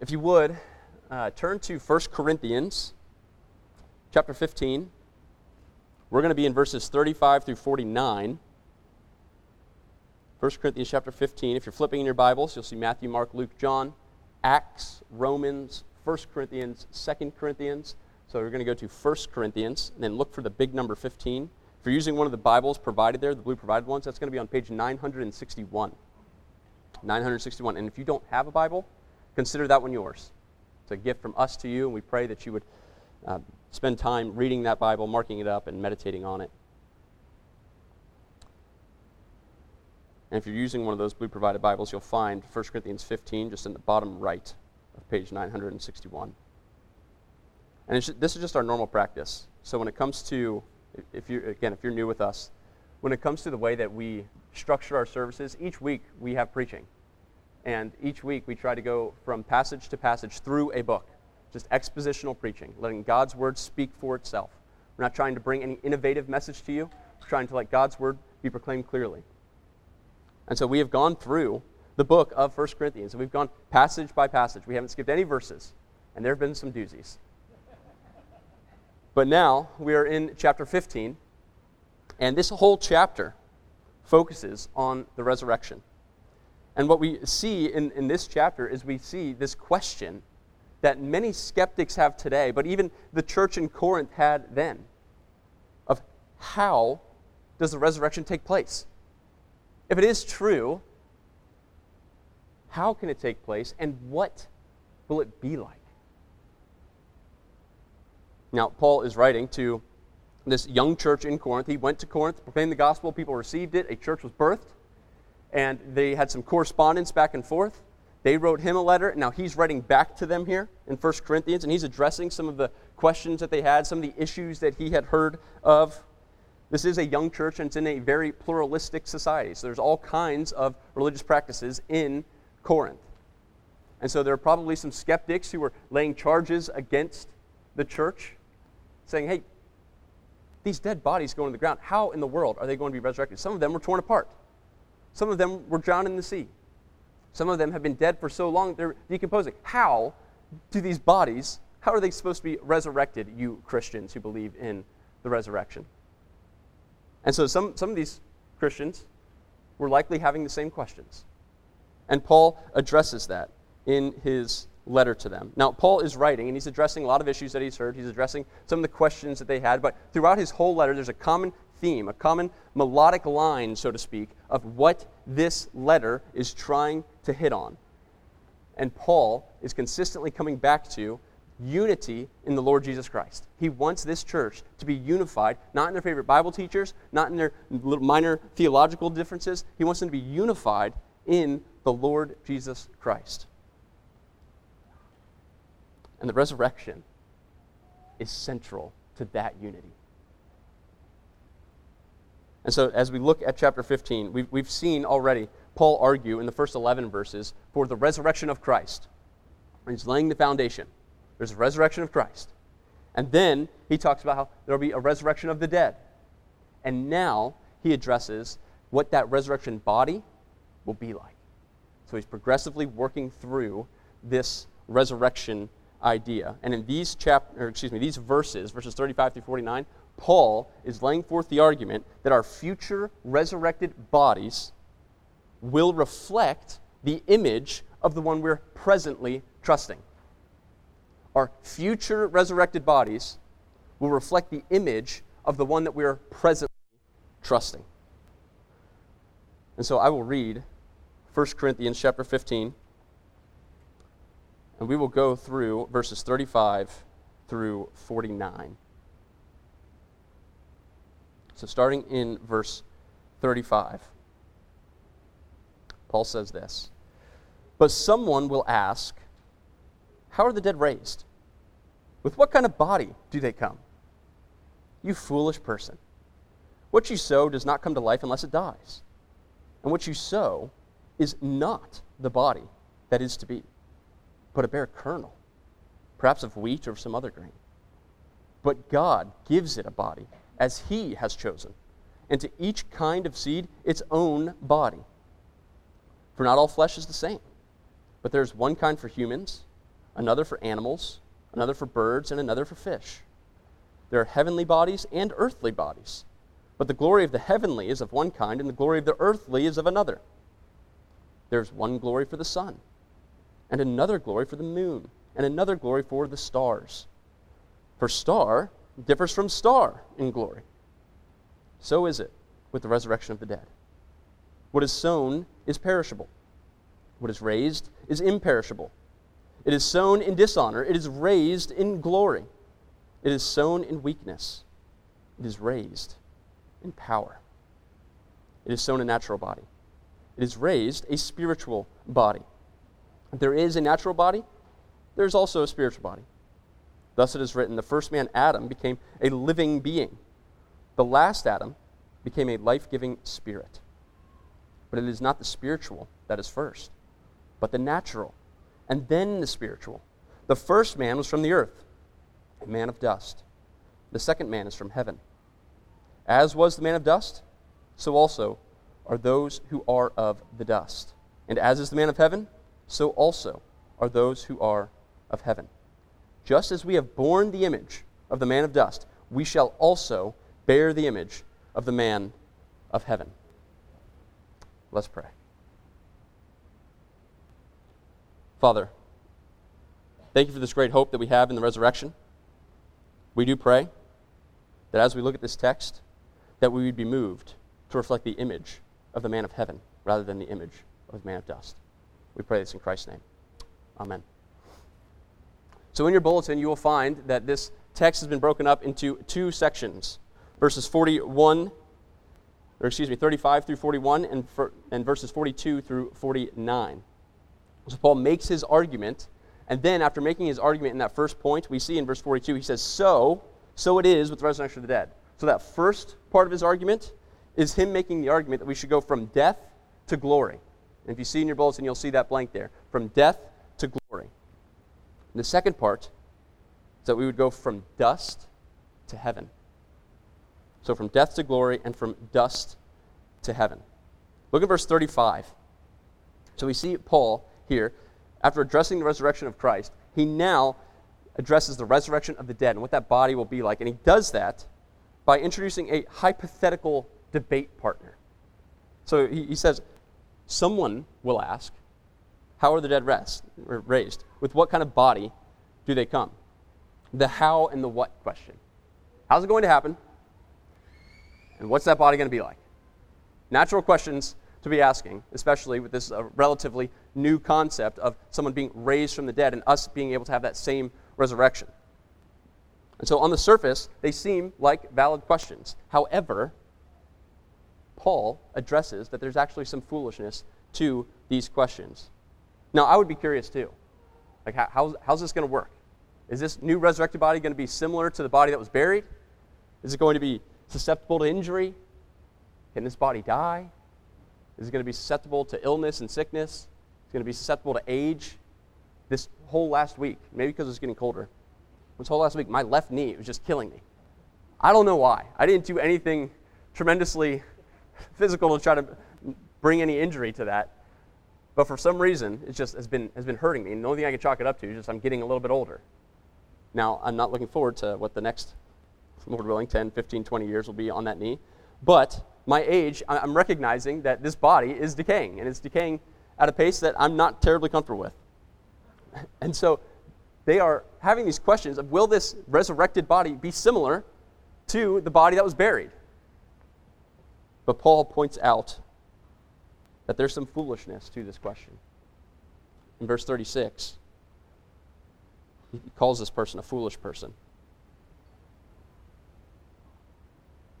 If you would, uh, turn to 1 Corinthians chapter 15. We're going to be in verses 35 through 49. 1 Corinthians chapter 15. If you're flipping in your Bibles, you'll see Matthew, Mark, Luke, John, Acts, Romans, 1 Corinthians, 2 Corinthians. So we're going to go to 1 Corinthians and then look for the big number 15. If you're using one of the Bibles provided there, the blue provided ones, that's going to be on page 961. 961. And if you don't have a Bible, consider that one yours. It's a gift from us to you, and we pray that you would uh, spend time reading that Bible, marking it up, and meditating on it. And if you're using one of those blue provided Bibles, you'll find 1 Corinthians 15 just in the bottom right of page 961. And this is just our normal practice. So when it comes to, if you again, if you're new with us, when it comes to the way that we structure our services, each week we have preaching. And each week we try to go from passage to passage through a book, just expositional preaching, letting God's word speak for itself. We're not trying to bring any innovative message to you, we're trying to let God's word be proclaimed clearly. And so we have gone through the book of 1 Corinthians, and we've gone passage by passage. We haven't skipped any verses, and there have been some doozies. but now we are in chapter 15, and this whole chapter focuses on the resurrection. And what we see in, in this chapter is we see this question that many skeptics have today, but even the church in Corinth had then of how does the resurrection take place? If it is true, how can it take place and what will it be like? Now, Paul is writing to this young church in Corinth. He went to Corinth, proclaimed the gospel, people received it, a church was birthed and they had some correspondence back and forth. They wrote him a letter. Now he's writing back to them here in 1 Corinthians, and he's addressing some of the questions that they had, some of the issues that he had heard of. This is a young church, and it's in a very pluralistic society. So there's all kinds of religious practices in Corinth. And so there are probably some skeptics who were laying charges against the church, saying, hey, these dead bodies go into the ground. How in the world are they going to be resurrected? Some of them were torn apart. Some of them were drowned in the sea. Some of them have been dead for so long they're decomposing. How do these bodies, how are they supposed to be resurrected, you Christians who believe in the resurrection? And so some, some of these Christians were likely having the same questions. And Paul addresses that in his letter to them. Now, Paul is writing, and he's addressing a lot of issues that he's heard. He's addressing some of the questions that they had, but throughout his whole letter, there's a common theme, a common melodic line, so to speak, of what this letter is trying to hit on. And Paul is consistently coming back to unity in the Lord Jesus Christ. He wants this church to be unified, not in their favorite Bible teachers, not in their minor theological differences. He wants them to be unified in the Lord Jesus Christ. And the resurrection is central to that unity. And so, as we look at chapter 15, we've, we've seen already Paul argue in the first 11 verses for the resurrection of Christ. He's laying the foundation. There's a resurrection of Christ. And then he talks about how there will be a resurrection of the dead. And now he addresses what that resurrection body will be like. So he's progressively working through this resurrection idea. And in these chap- or excuse me, these verses, verses 35 through 49, Paul is laying forth the argument that our future resurrected bodies will reflect the image of the one we're presently trusting. Our future resurrected bodies will reflect the image of the one that we are presently trusting. And so I will read 1 Corinthians chapter 15, and we will go through verses 35 through 49. So, starting in verse 35, Paul says this But someone will ask, How are the dead raised? With what kind of body do they come? You foolish person. What you sow does not come to life unless it dies. And what you sow is not the body that is to be, but a bare kernel, perhaps of wheat or some other grain. But God gives it a body as he has chosen, and to each kind of seed its own body. For not all flesh is the same, but there's one kind for humans, another for animals, another for birds, and another for fish. There are heavenly bodies and earthly bodies. But the glory of the heavenly is of one kind, and the glory of the earthly is of another. There's one glory for the sun, and another glory for the moon, and another glory for the stars. For star differs from star in glory. So is it with the resurrection of the dead. What is sown is perishable, what is raised is imperishable. It is sown in dishonor, it is raised in glory. It is sown in weakness, it is raised in power. It is sown a natural body, it is raised a spiritual body. There is a natural body, there is also a spiritual body. Thus it is written the first man, Adam, became a living being. The last Adam became a life giving spirit. But it is not the spiritual that is first, but the natural, and then the spiritual. The first man was from the earth, a man of dust. The second man is from heaven. As was the man of dust, so also are those who are of the dust. And as is the man of heaven, so also are those who are of heaven. Just as we have borne the image of the man of dust, we shall also bear the image of the man of heaven. Let's pray. Father, thank you for this great hope that we have in the resurrection. We do pray that as we look at this text, that we would be moved to reflect the image of the man of heaven rather than the image of the man of dust. We pray this in Christ's name. Amen. So, in your bulletin, you will find that this text has been broken up into two sections verses 41, or excuse me, 35 through 41, and, for, and verses 42 through 49. So, Paul makes his argument, and then after making his argument in that first point, we see in verse 42, he says, So, so it is with the resurrection of the dead. So, that first part of his argument is him making the argument that we should go from death to glory. And if you see in your bulletin, you'll see that blank there from death. And the second part is that we would go from dust to heaven. So from death to glory and from dust to heaven. Look at verse 35. So we see Paul here, after addressing the resurrection of Christ, he now addresses the resurrection of the dead and what that body will be like. And he does that by introducing a hypothetical debate partner. So he, he says, Someone will ask, How are the dead rest, raised? With what kind of body do they come? The how and the what question. How's it going to happen? And what's that body going to be like? Natural questions to be asking, especially with this uh, relatively new concept of someone being raised from the dead and us being able to have that same resurrection. And so, on the surface, they seem like valid questions. However, Paul addresses that there's actually some foolishness to these questions. Now, I would be curious too. Like, how, how's, how's this going to work? Is this new resurrected body going to be similar to the body that was buried? Is it going to be susceptible to injury? Can this body die? Is it going to be susceptible to illness and sickness? Is it going to be susceptible to age? This whole last week, maybe because it's getting colder, this whole last week, my left knee was just killing me. I don't know why. I didn't do anything tremendously physical to try to bring any injury to that. But for some reason, it just has been, has been hurting me. And the only thing I can chalk it up to is just I'm getting a little bit older. Now, I'm not looking forward to what the next Lord willing, 10, 15, 20 years will be on that knee. But my age, I'm recognizing that this body is decaying, and it's decaying at a pace that I'm not terribly comfortable with. And so they are having these questions of will this resurrected body be similar to the body that was buried? But Paul points out that there's some foolishness to this question. In verse 36, he calls this person a foolish person.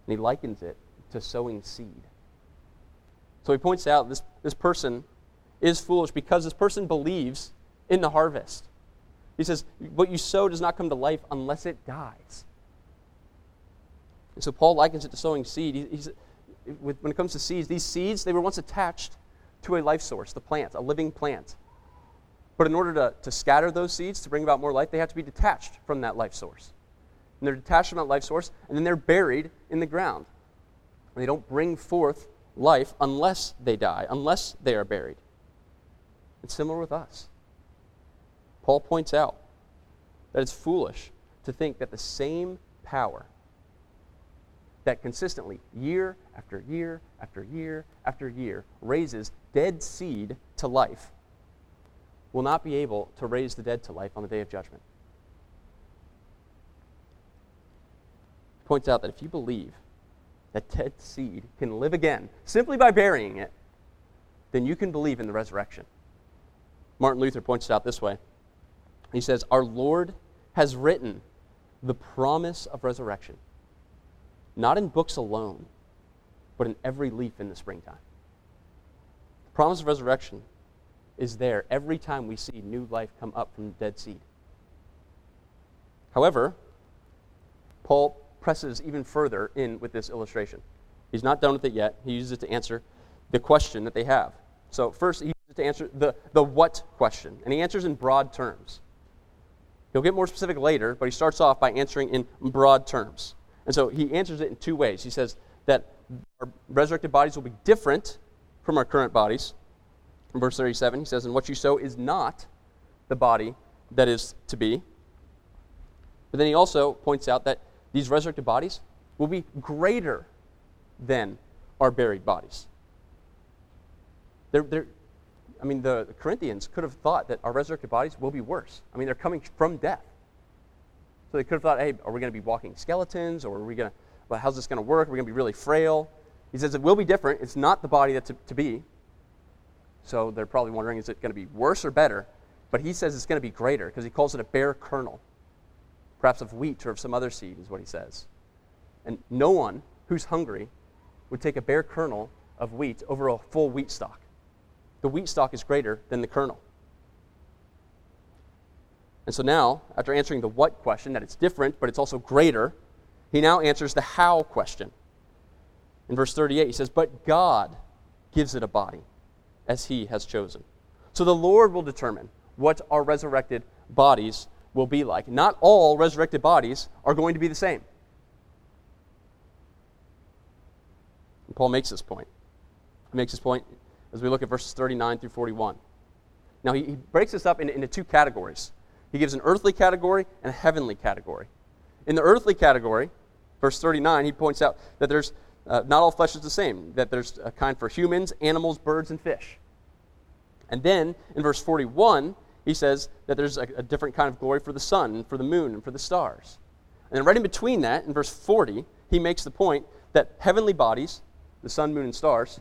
And he likens it to sowing seed. So he points out this, this person is foolish because this person believes in the harvest. He says, What you sow does not come to life unless it dies. And so Paul likens it to sowing seed. He, when it comes to seeds, these seeds, they were once attached to a life source, the plant, a living plant. But in order to, to scatter those seeds, to bring about more life, they have to be detached from that life source and they're detached from that life source, and then they're buried in the ground. And they don't bring forth life unless they die, unless they are buried. It's similar with us. Paul Paul points out that it's foolish to think that the same power that consistently, year after year after year after year, raises dead seed to life will not be able to raise the dead to life on the day of judgment. He points out that if you believe that dead seed can live again simply by burying it, then you can believe in the resurrection. Martin Luther points it out this way. He says, Our Lord has written the promise of resurrection, not in books alone, but in every leaf in the springtime. Promise of resurrection is there every time we see new life come up from the dead seed. However, Paul presses even further in with this illustration. He's not done with it yet. He uses it to answer the question that they have. So, first, he uses it to answer the, the what question, and he answers in broad terms. He'll get more specific later, but he starts off by answering in broad terms. And so he answers it in two ways. He says that our resurrected bodies will be different from our current bodies. In verse 37, he says, And what you sow is not the body that is to be. But then he also points out that these resurrected bodies will be greater than our buried bodies. They're, they're, I mean, the, the Corinthians could have thought that our resurrected bodies will be worse. I mean, they're coming from death. So they could have thought, hey, are we going to be walking skeletons? Or are we going to, well, how's this going to work? Are we going to be really frail? He says it will be different. It's not the body that's to, be. So they're probably wondering, is it going to be worse or better? But he says it's going to be greater because he calls it a bare kernel, perhaps of wheat or of some other seed, is what he says. And no one who's hungry would take a bare kernel of wheat over a full wheat stalk the wheat stalk is greater than the kernel. And so now, after answering the what question, that it's different, but it's also greater, he now answers the how question. In verse 38, he says, But God gives it a body, as he has chosen. So the Lord will determine what our resurrected bodies will be like. Not all resurrected bodies are going to be the same. And Paul makes this point. He makes this point as we look at verses 39 through 41. Now, he, breaks this up into, into two categories. He gives an earthly category and a heavenly category. In the earthly category, verse 39, he points out that there's uh, not all flesh is the same, that there's a kind for humans, animals, birds, and fish. And then in verse 41, he says that there's a, a different kind of glory for the sun, and for the moon, and for the stars. And then right in between that, in verse 40, he makes the point that heavenly bodies, the sun, moon, and stars,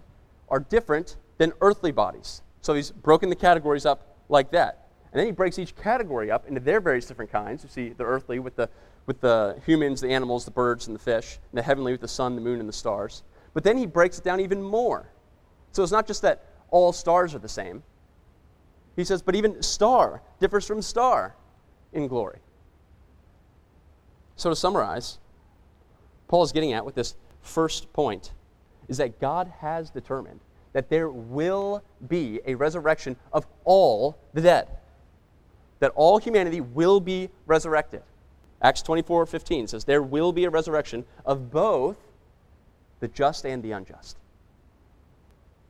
are different than earthly bodies. So he's broken the categories up like that. And then he breaks each category up into their various different kinds. You see the earthly with the, with the humans, the animals, the birds, and the fish, and the heavenly with the sun, the moon, and the stars. But then he breaks it down even more. So it's not just that all stars are the same. He says, but even star differs from star in glory. So to summarize, Paul is getting at with this first point is that God has determined that there will be a resurrection of all the dead. That all humanity will be resurrected. Acts 24 15 says, There will be a resurrection of both the just and the unjust.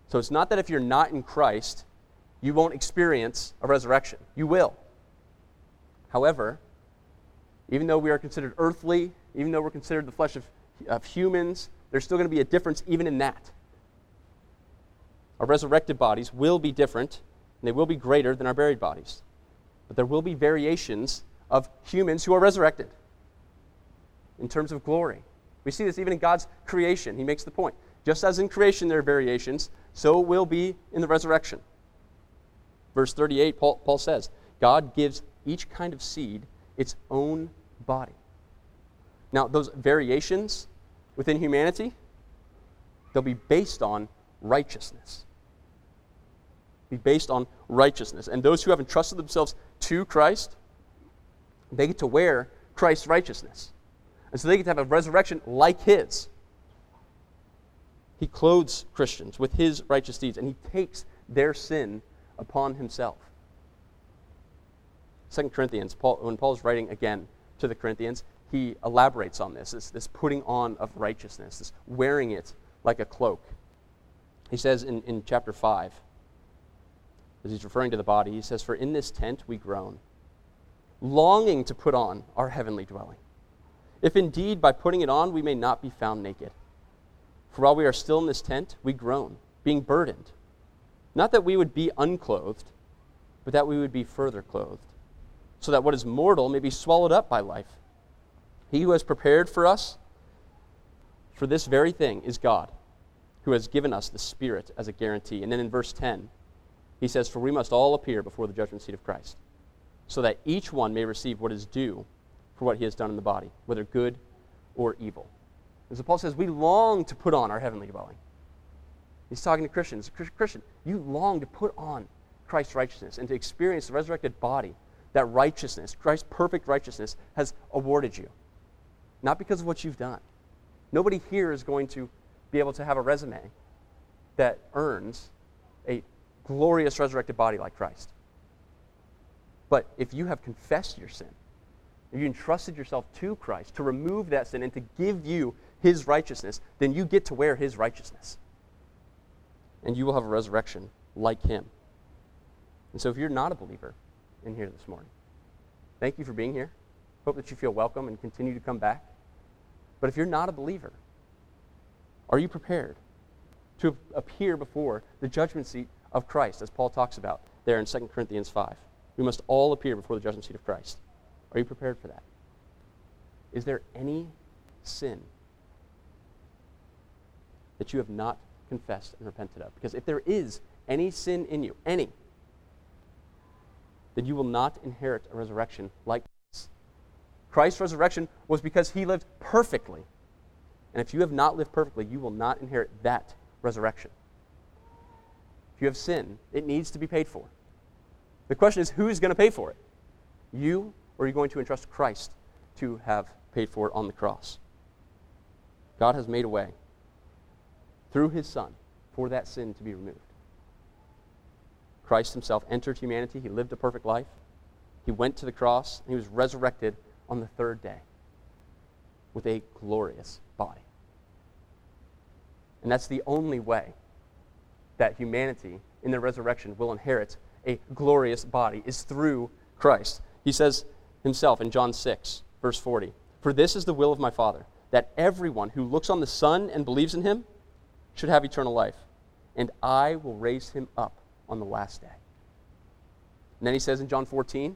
So it's not that if you're not in Christ, you won't experience a resurrection. You will. However, even though we are considered earthly, even though we're considered the flesh of, of humans, there's still going to be a difference even in that. Our resurrected bodies will be different, and they will be greater than our buried bodies. But there will be variations of humans who are resurrected in terms of glory. We see this even in God's creation. He makes the point. Just as in creation there are variations, so will be in the resurrection. Verse 38, Paul, Paul says, God gives each kind of seed its own body. Now, those variations within humanity, they'll be based on righteousness be based on righteousness. And those who have entrusted themselves to Christ, they get to wear Christ's righteousness. And so they get to have a resurrection like his. He clothes Christians with his righteous deeds, and he takes their sin upon himself. 2 Corinthians, Paul, when Paul's writing again to the Corinthians, he elaborates on this, this, this putting on of righteousness, this wearing it like a cloak. He says in, in chapter 5, as he's referring to the body, he says, For in this tent we groan, longing to put on our heavenly dwelling. If indeed by putting it on we may not be found naked. For while we are still in this tent, we groan, being burdened. Not that we would be unclothed, but that we would be further clothed, so that what is mortal may be swallowed up by life. He who has prepared for us for this very thing is God, who has given us the Spirit as a guarantee. And then in verse 10, he says, For we must all appear before the judgment seat of Christ, so that each one may receive what is due for what he has done in the body, whether good or evil. And so Paul says, We long to put on our heavenly dwelling. He's talking to Christians. Christian, you long to put on Christ's righteousness and to experience the resurrected body that righteousness, Christ's perfect righteousness, has awarded you. Not because of what you've done. Nobody here is going to be able to have a resume that earns a glorious resurrected body like Christ. But if you have confessed your sin, if you entrusted yourself to Christ to remove that sin and to give you his righteousness, then you get to wear his righteousness. And you will have a resurrection like him. And so if you're not a believer in here this morning, thank you for being here. Hope that you feel welcome and continue to come back. But if you're not a believer, are you prepared to appear before the judgment seat of Christ, as Paul talks about there in 2 Corinthians 5? We must all appear before the judgment seat of Christ. Are you prepared for that? Is there any sin that you have not confessed and repented of? Because if there is any sin in you, any, then you will not inherit a resurrection like this. Christ's resurrection was because he lived perfectly. And if you have not lived perfectly, you will not inherit that resurrection. If you have sin, it needs to be paid for. The question is who's going to pay for it? You or are you going to entrust Christ to have paid for it on the cross? God has made a way through his Son for that sin to be removed. Christ himself entered humanity. He lived a perfect life. He went to the cross, and he was resurrected on the third day with a glorious body. And that's the only way that humanity in the resurrection will inherit a glorious body is through Christ. He says himself in John 6, verse 40 For this is the will of my Father, that everyone who looks on the Son and believes in him should have eternal life, and I will raise him up on the last day. And then he says in John 14,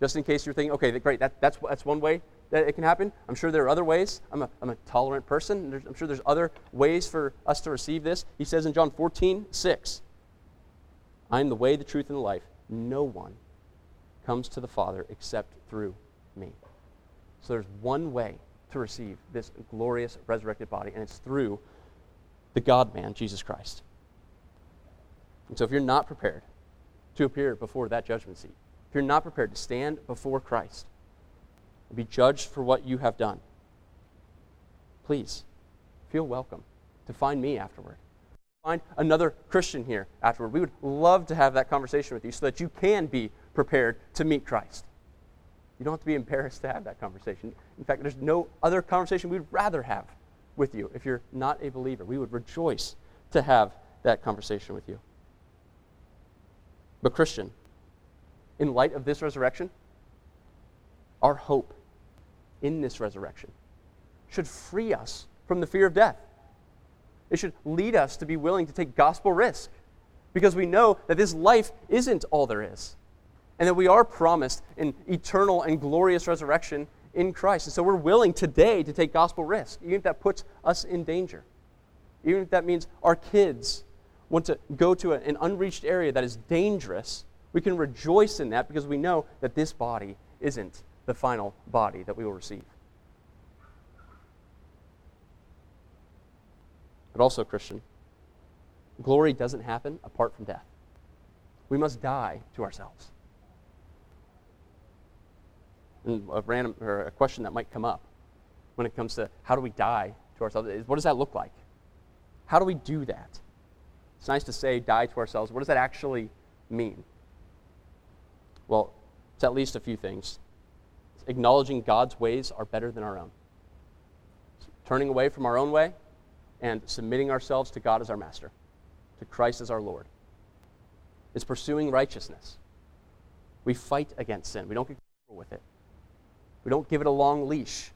just in case you're thinking, okay, great, that, that's, that's one way that it can happen. I'm sure there are other ways. I'm a, I'm a tolerant person. I'm sure there's other ways for us to receive this. He says in John 14, 6, I am the way, the truth, and the life. No one comes to the Father except through me. So there's one way to receive this glorious resurrected body, and it's through the God man, Jesus Christ. And so if you're not prepared to appear before that judgment seat, if you're not prepared to stand before Christ and be judged for what you have done, please feel welcome to find me afterward find another Christian here afterward. We would love to have that conversation with you so that you can be prepared to meet Christ. You don't have to be embarrassed to have that conversation. In fact, there's no other conversation we'd rather have with you if you're not a believer. We would rejoice to have that conversation with you. But, Christian, in light of this resurrection, our hope in this resurrection should free us from the fear of death. It should lead us to be willing to take gospel risk because we know that this life isn't all there is and that we are promised an eternal and glorious resurrection in Christ. And so we're willing today to take gospel risk, even if that puts us in danger. Even if that means our kids want to go to an unreached area that is dangerous, we can rejoice in that because we know that this body isn't the final body that we will receive. But also, Christian, glory doesn't happen apart from death. We must die to ourselves. And a random or a question that might come up when it comes to how do we die to ourselves is what does that look like? How do we do that? It's nice to say die to ourselves. What does that actually mean? Well, it's at least a few things. acknowledging God's ways are better than our own. Turning away from our own way and submitting ourselves to God as our master, to Christ as our Lord. It's pursuing righteousness. We fight against sin. We don't get careful with it. We don't give it a long leash.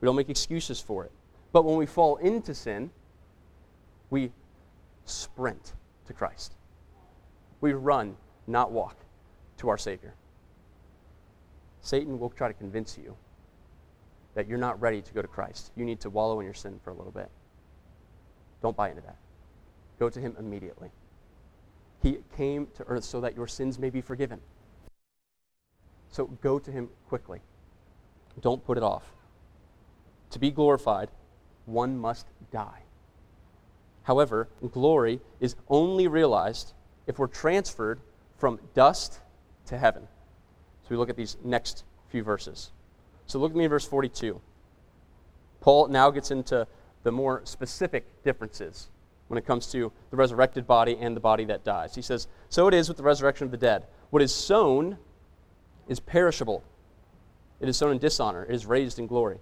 We don't make excuses for it. But when we fall into sin, we sprint to Christ. We run, not walk, to our Savior. Satan will try to convince you that you're not ready to go to Christ. You need to wallow in your sin for a little bit. Don't buy into that. Go to him immediately. He came to earth so that your sins may be forgiven. So go to him quickly. Don't put it off. To be glorified, one must die. However, glory is only realized if we're transferred from dust to heaven. So we look at these next few verses. So look at me in verse 42. Paul now gets into the more specific differences when it comes to the resurrected body and the body that dies. He says, So it is with the resurrection of the dead. What is sown is perishable, it is sown in dishonor, it is raised in glory.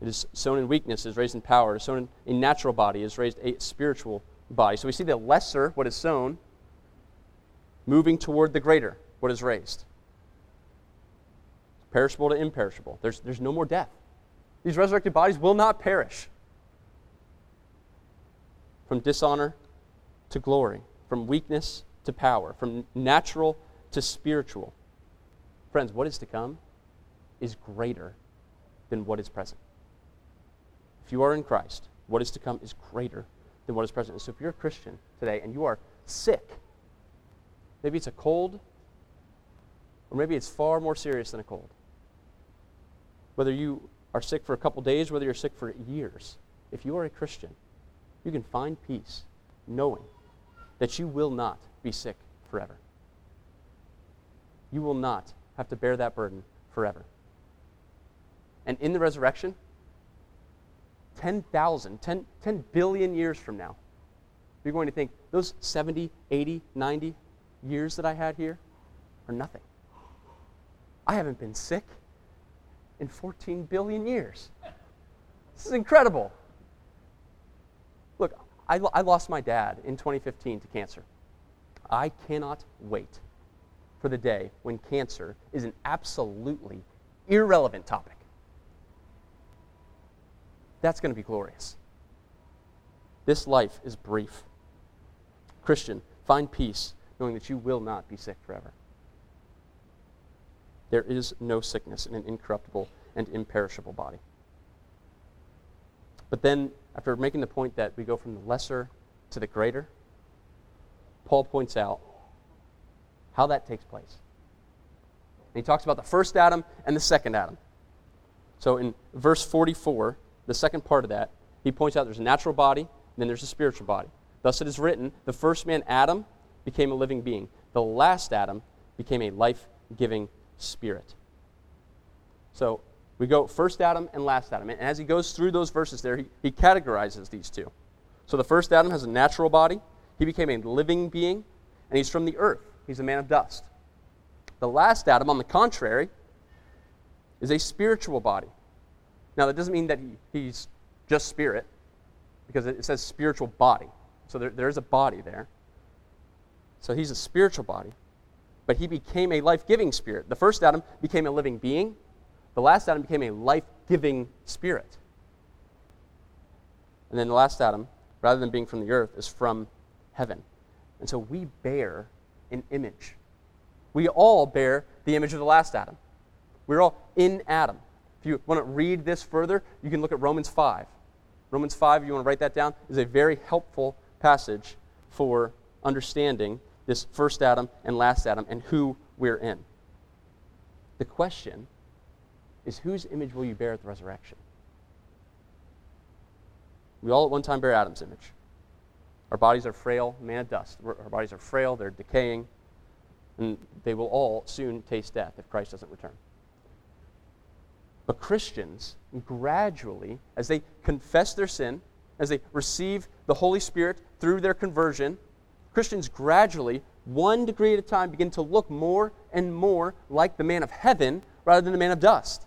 It is sown in weakness, it is raised in power. It is sown in a natural body, it is raised a spiritual body. So we see the lesser, what is sown, moving toward the greater, what is raised. Perishable to imperishable. There's, there's no more death. These resurrected bodies will not perish. From dishonor to glory, from weakness to power, from natural to spiritual. Friends, what is to come is greater than what is present. If you are in Christ, what is to come is greater than what is present. So if you're a Christian today and you are sick, maybe it's a cold, or maybe it's far more serious than a cold. Whether you are sick for a couple days, whether you're sick for years, if you are a Christian, you can find peace knowing that you will not be sick forever. You will not have to bear that burden forever. And in the resurrection, 10,000, 10, 10 billion years from now, you're going to think those 70, 80, 90 years that I had here are nothing. I haven't been sick in 14 billion years. This is incredible. I, I lost my dad in 2015 to cancer. I cannot wait for the day when cancer is an absolutely irrelevant topic. That's going to be glorious. This life is brief. Christian, find peace knowing that you will not be sick forever. There is no sickness in an incorruptible and imperishable body. But then, after making the point that we go from the lesser to the greater, Paul points out how that takes place. And he talks about the first Adam and the second Adam. So in verse 44, the second part of that, he points out there's a natural body, then there's a spiritual body. Thus it is written, the first man, Adam, became a living being. The last Adam became a life giving spirit. So we go first Adam and last Adam. And as he goes through those verses there, he, he categorizes these two. So the first Adam has a natural body, he became a living being, and he's from the earth. He's a man of dust. The last Adam, on the contrary, is a spiritual body. Now, that doesn't mean that he, he's just spirit, because it says spiritual body. So there, there is a body there. So he's a spiritual body, but he became a life giving spirit. The first Adam became a living being, the last Adam became a life giving spirit. And then the last Adam, rather than being from the earth, is from heaven. And so we bear an image. We all bear the image of the last Adam. We're all in Adam. If you want to read this further, you can look at Romans 5. Romans 5, if you want to write that down, is a very helpful passage for understanding this first Adam and last Adam and who we're in. The question is whose image will you bear at the resurrection? We all at one time bear Adam's image. Our bodies are frail, man of dust. Our bodies are frail, they're decaying, and they will all soon taste death if Christ doesn't return. But Christians, gradually, as they confess their sin, as they receive the Holy Spirit through their conversion, Christians gradually, one degree at a time, begin to look more and more like the man of heaven rather than the man of dust.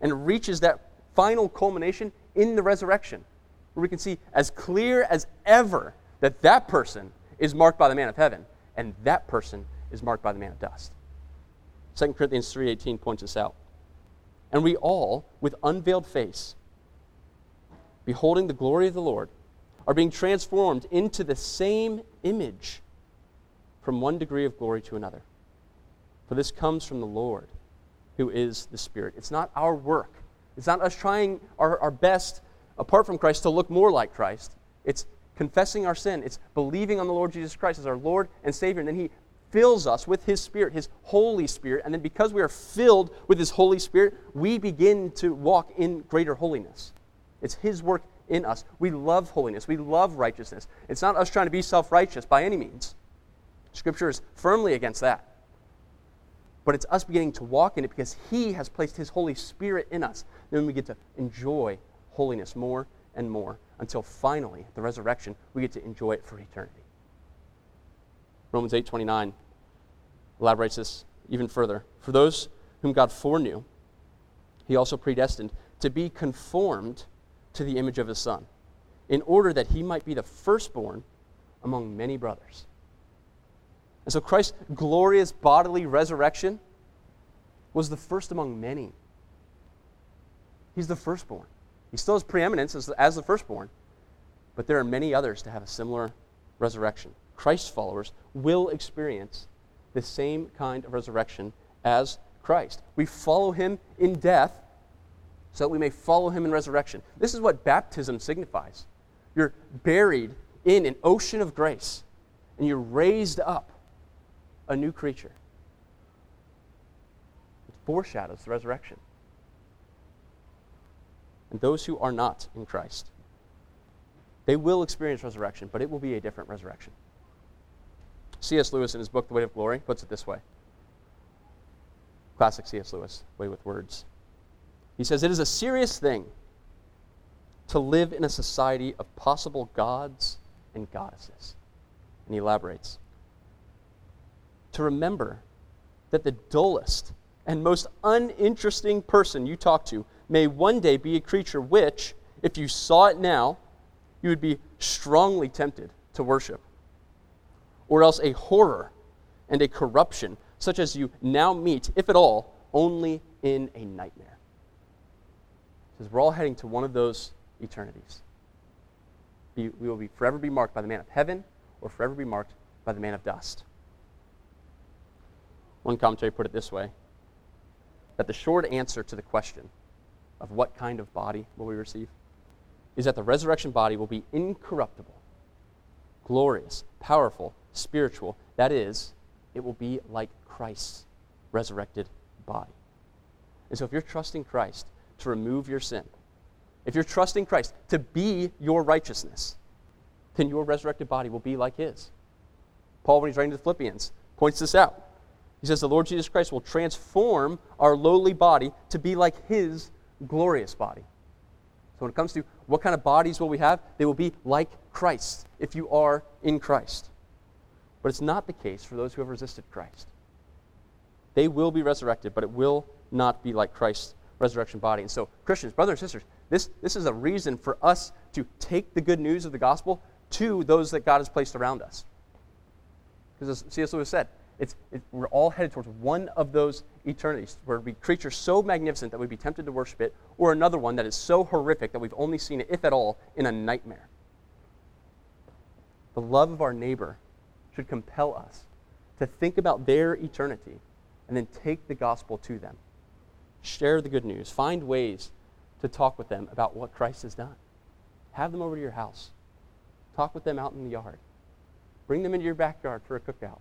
And reaches that final culmination in the resurrection, where we can see as clear as ever that that person is marked by the man of heaven, and that person is marked by the man of dust. 2 Corinthians 3:18 points this out. And we all, with unveiled face, beholding the glory of the Lord, are being transformed into the same image from one degree of glory to another. For this comes from the Lord, who is the Spirit. It's not our work, it's not us trying our, our best apart from Christ to look more like Christ. It's confessing our sin, it's believing on the Lord Jesus Christ as our Lord and Savior, and then He fills us with His Spirit, His Holy Spirit. And then because we are filled with His Holy Spirit, we begin to walk in greater holiness. It's His work in us. We love holiness, we love righteousness. It's not us trying to be self righteous by any means. Scripture is firmly against that. But it's us beginning to walk in it because He has placed His Holy Spirit in us. Then we get to enjoy holiness more and more until finally, the resurrection, we get to enjoy it for eternity. Romans 8:29 elaborates this even further. For those whom God foreknew, he also predestined to be conformed to the image of his son, in order that he might be the firstborn among many brothers. And so Christ's glorious bodily resurrection was the first among many. He's the firstborn. He still has preeminence as, as the firstborn, but there are many others to have a similar resurrection. Christ's followers will experience the same kind of resurrection as Christ. We follow him in death so that we may follow him in resurrection. This is what baptism signifies. You're buried in an ocean of grace, and you're raised up a new creature. It foreshadows the resurrection. And those who are not in Christ, they will experience resurrection, but it will be a different resurrection. C.S. Lewis, in his book, The Weight of Glory, puts it this way. Classic C.S. Lewis, way with words. He says, It is a serious thing to live in a society of possible gods and goddesses. And he elaborates to remember that the dullest and most uninteresting person you talk to may one day be a creature which, if you saw it now, you would be strongly tempted to worship or else a horror and a corruption, such as you now meet, if at all, only in a nightmare. Because we're all heading to one of those eternities. we will be forever be marked by the man of heaven or forever be marked by the man of dust. One commentary put it this way that the short answer to the question of what kind of body will we receive is that the resurrection body will be incorruptible, glorious, powerful, spiritual. That is, it will be like Christ's resurrected body. And so if you're trusting Christ to remove your sin, if you're trusting Christ to be your righteousness, then your resurrected body will be like his. Paul, when he's writing to the Philippians, points this out. He says the Lord Jesus Christ will transform our lowly body to be like his glorious body. So when it comes to what kind of bodies will we have, they will be like Christ if you are in Christ. But it's not the case for those who have resisted Christ. They will be resurrected, but it will not be like Christ's resurrection body. And so, Christians, brothers and sisters, this, this is a reason for us to take the good news of the gospel to those that God has placed around us. Because as C.S. Lewis said, it's, it, we're all headed towards one of those eternities, where we creature so magnificent that we'd be tempted to worship it, or another one that is so horrific that we've only seen it, if at all, in a nightmare. The love of our neighbor should compel us to think about their eternity and then take the gospel to them. Share the good news. Find ways to talk with them about what Christ has done. Have them over to your house. Talk with them out in the yard. Bring them into your backyard for a cookout.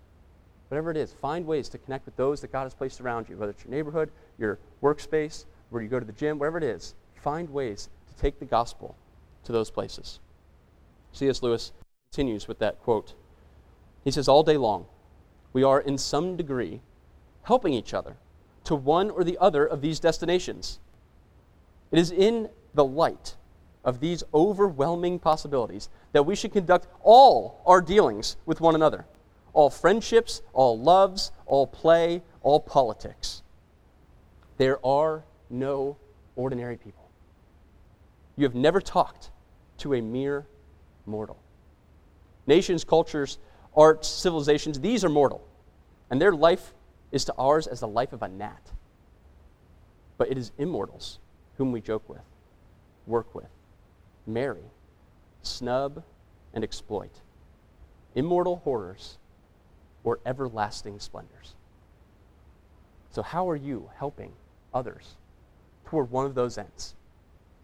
Whatever it is, find ways to connect with those that God has placed around you, whether it's your neighborhood, your workspace, where you go to the gym, whatever it is. Find ways to take the gospel to those places. C.S. Lewis continues with that quote he says, all day long, we are in some degree helping each other to one or the other of these destinations. It is in the light of these overwhelming possibilities that we should conduct all our dealings with one another all friendships, all loves, all play, all politics. There are no ordinary people. You have never talked to a mere mortal. Nations, cultures, arts, civilizations, these are mortal. And their life is to ours as the life of a gnat. But it is immortals whom we joke with, work with, marry, snub, and exploit. Immortal horrors or everlasting splendors. So, how are you helping others toward one of those ends?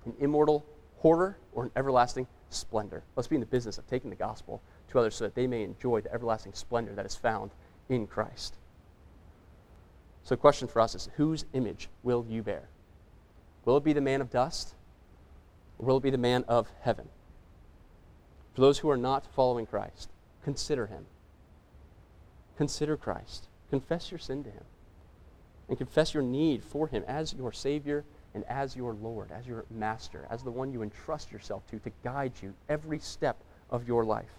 An immortal horror or an everlasting splendor? Let's be in the business of taking the gospel to others so that they may enjoy the everlasting splendor that is found in Christ. So, the question for us is whose image will you bear? Will it be the man of dust? Or will it be the man of heaven? For those who are not following Christ, consider him. Consider Christ. Confess your sin to him. And confess your need for him as your Savior and as your Lord, as your Master, as the one you entrust yourself to to guide you every step of your life.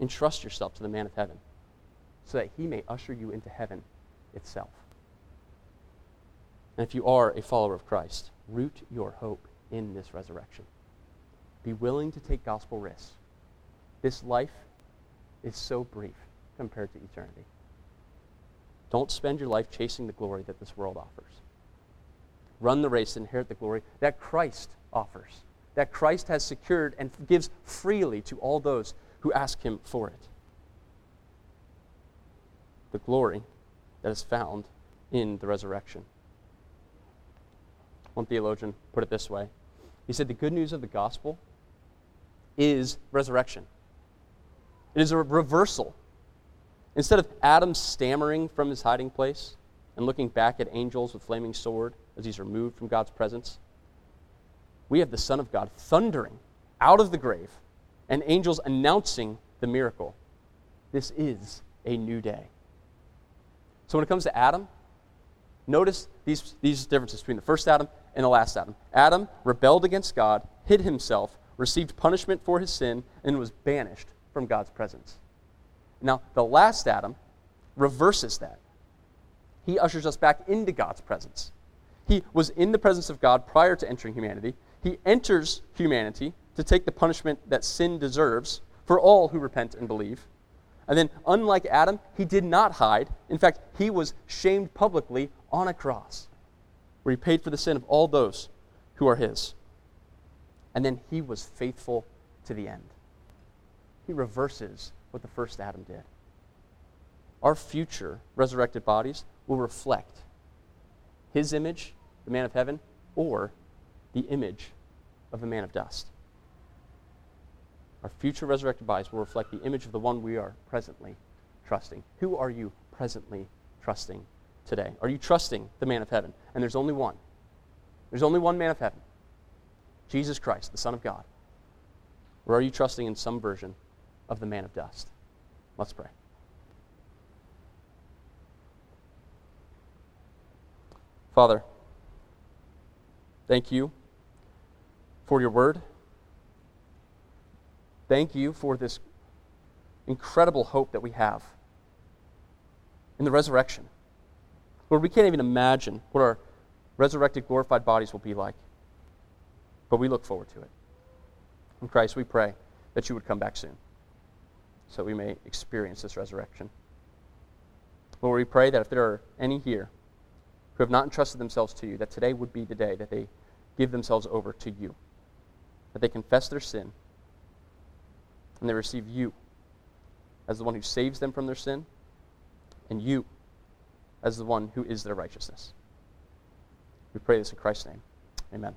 Entrust yourself to the man of heaven so that he may usher you into heaven itself. And if you are a follower of Christ, root your hope in this resurrection. Be willing to take gospel risks. This life is so brief compared to eternity. Don't spend your life chasing the glory that this world offers. Run the race inherit the glory that Christ offers, that Christ has secured and gives freely to all those who ask him for it. The glory that is found in the resurrection. One theologian put it this way He said, The good news of the gospel is resurrection, it is a reversal. Instead of Adam stammering from his hiding place and looking back at angels with flaming sword as he's removed from God's presence, we have the Son of God thundering out of the grave and angels announcing the miracle. This is a new day. So when it comes to Adam, notice these, these differences between the first Adam and the last Adam. Adam rebelled against God, hid himself, received punishment for his sin, and was banished from God's presence. Now, the last Adam reverses that. He ushers us back into God's presence. He was in the presence of God prior to entering humanity. He enters humanity to take the punishment that sin deserves for all who repent and believe. And then, unlike Adam, he did not hide. In fact, he was shamed publicly on a cross where he paid for the sin of all those who are his. And then he was faithful to the end. He reverses what the first Adam did. Our future resurrected bodies will reflect his image, the man of heaven, or the image of the man of dust. Our future resurrected bodies will reflect the image of the one we are presently trusting. Who are you presently trusting today? Are you trusting the man of heaven? And there's only one. There's only one man of heaven Jesus Christ, the Son of God. Or are you trusting in some version of the man of dust? Let's pray. Father, thank you for your word. Thank you for this incredible hope that we have in the resurrection. Lord, we can't even imagine what our resurrected, glorified bodies will be like. But we look forward to it. In Christ, we pray that you would come back soon so we may experience this resurrection. Lord, we pray that if there are any here who have not entrusted themselves to you, that today would be the day that they give themselves over to you, that they confess their sin, and they receive you as the one who saves them from their sin, and you as the one who is their righteousness. We pray this in Christ's name. Amen.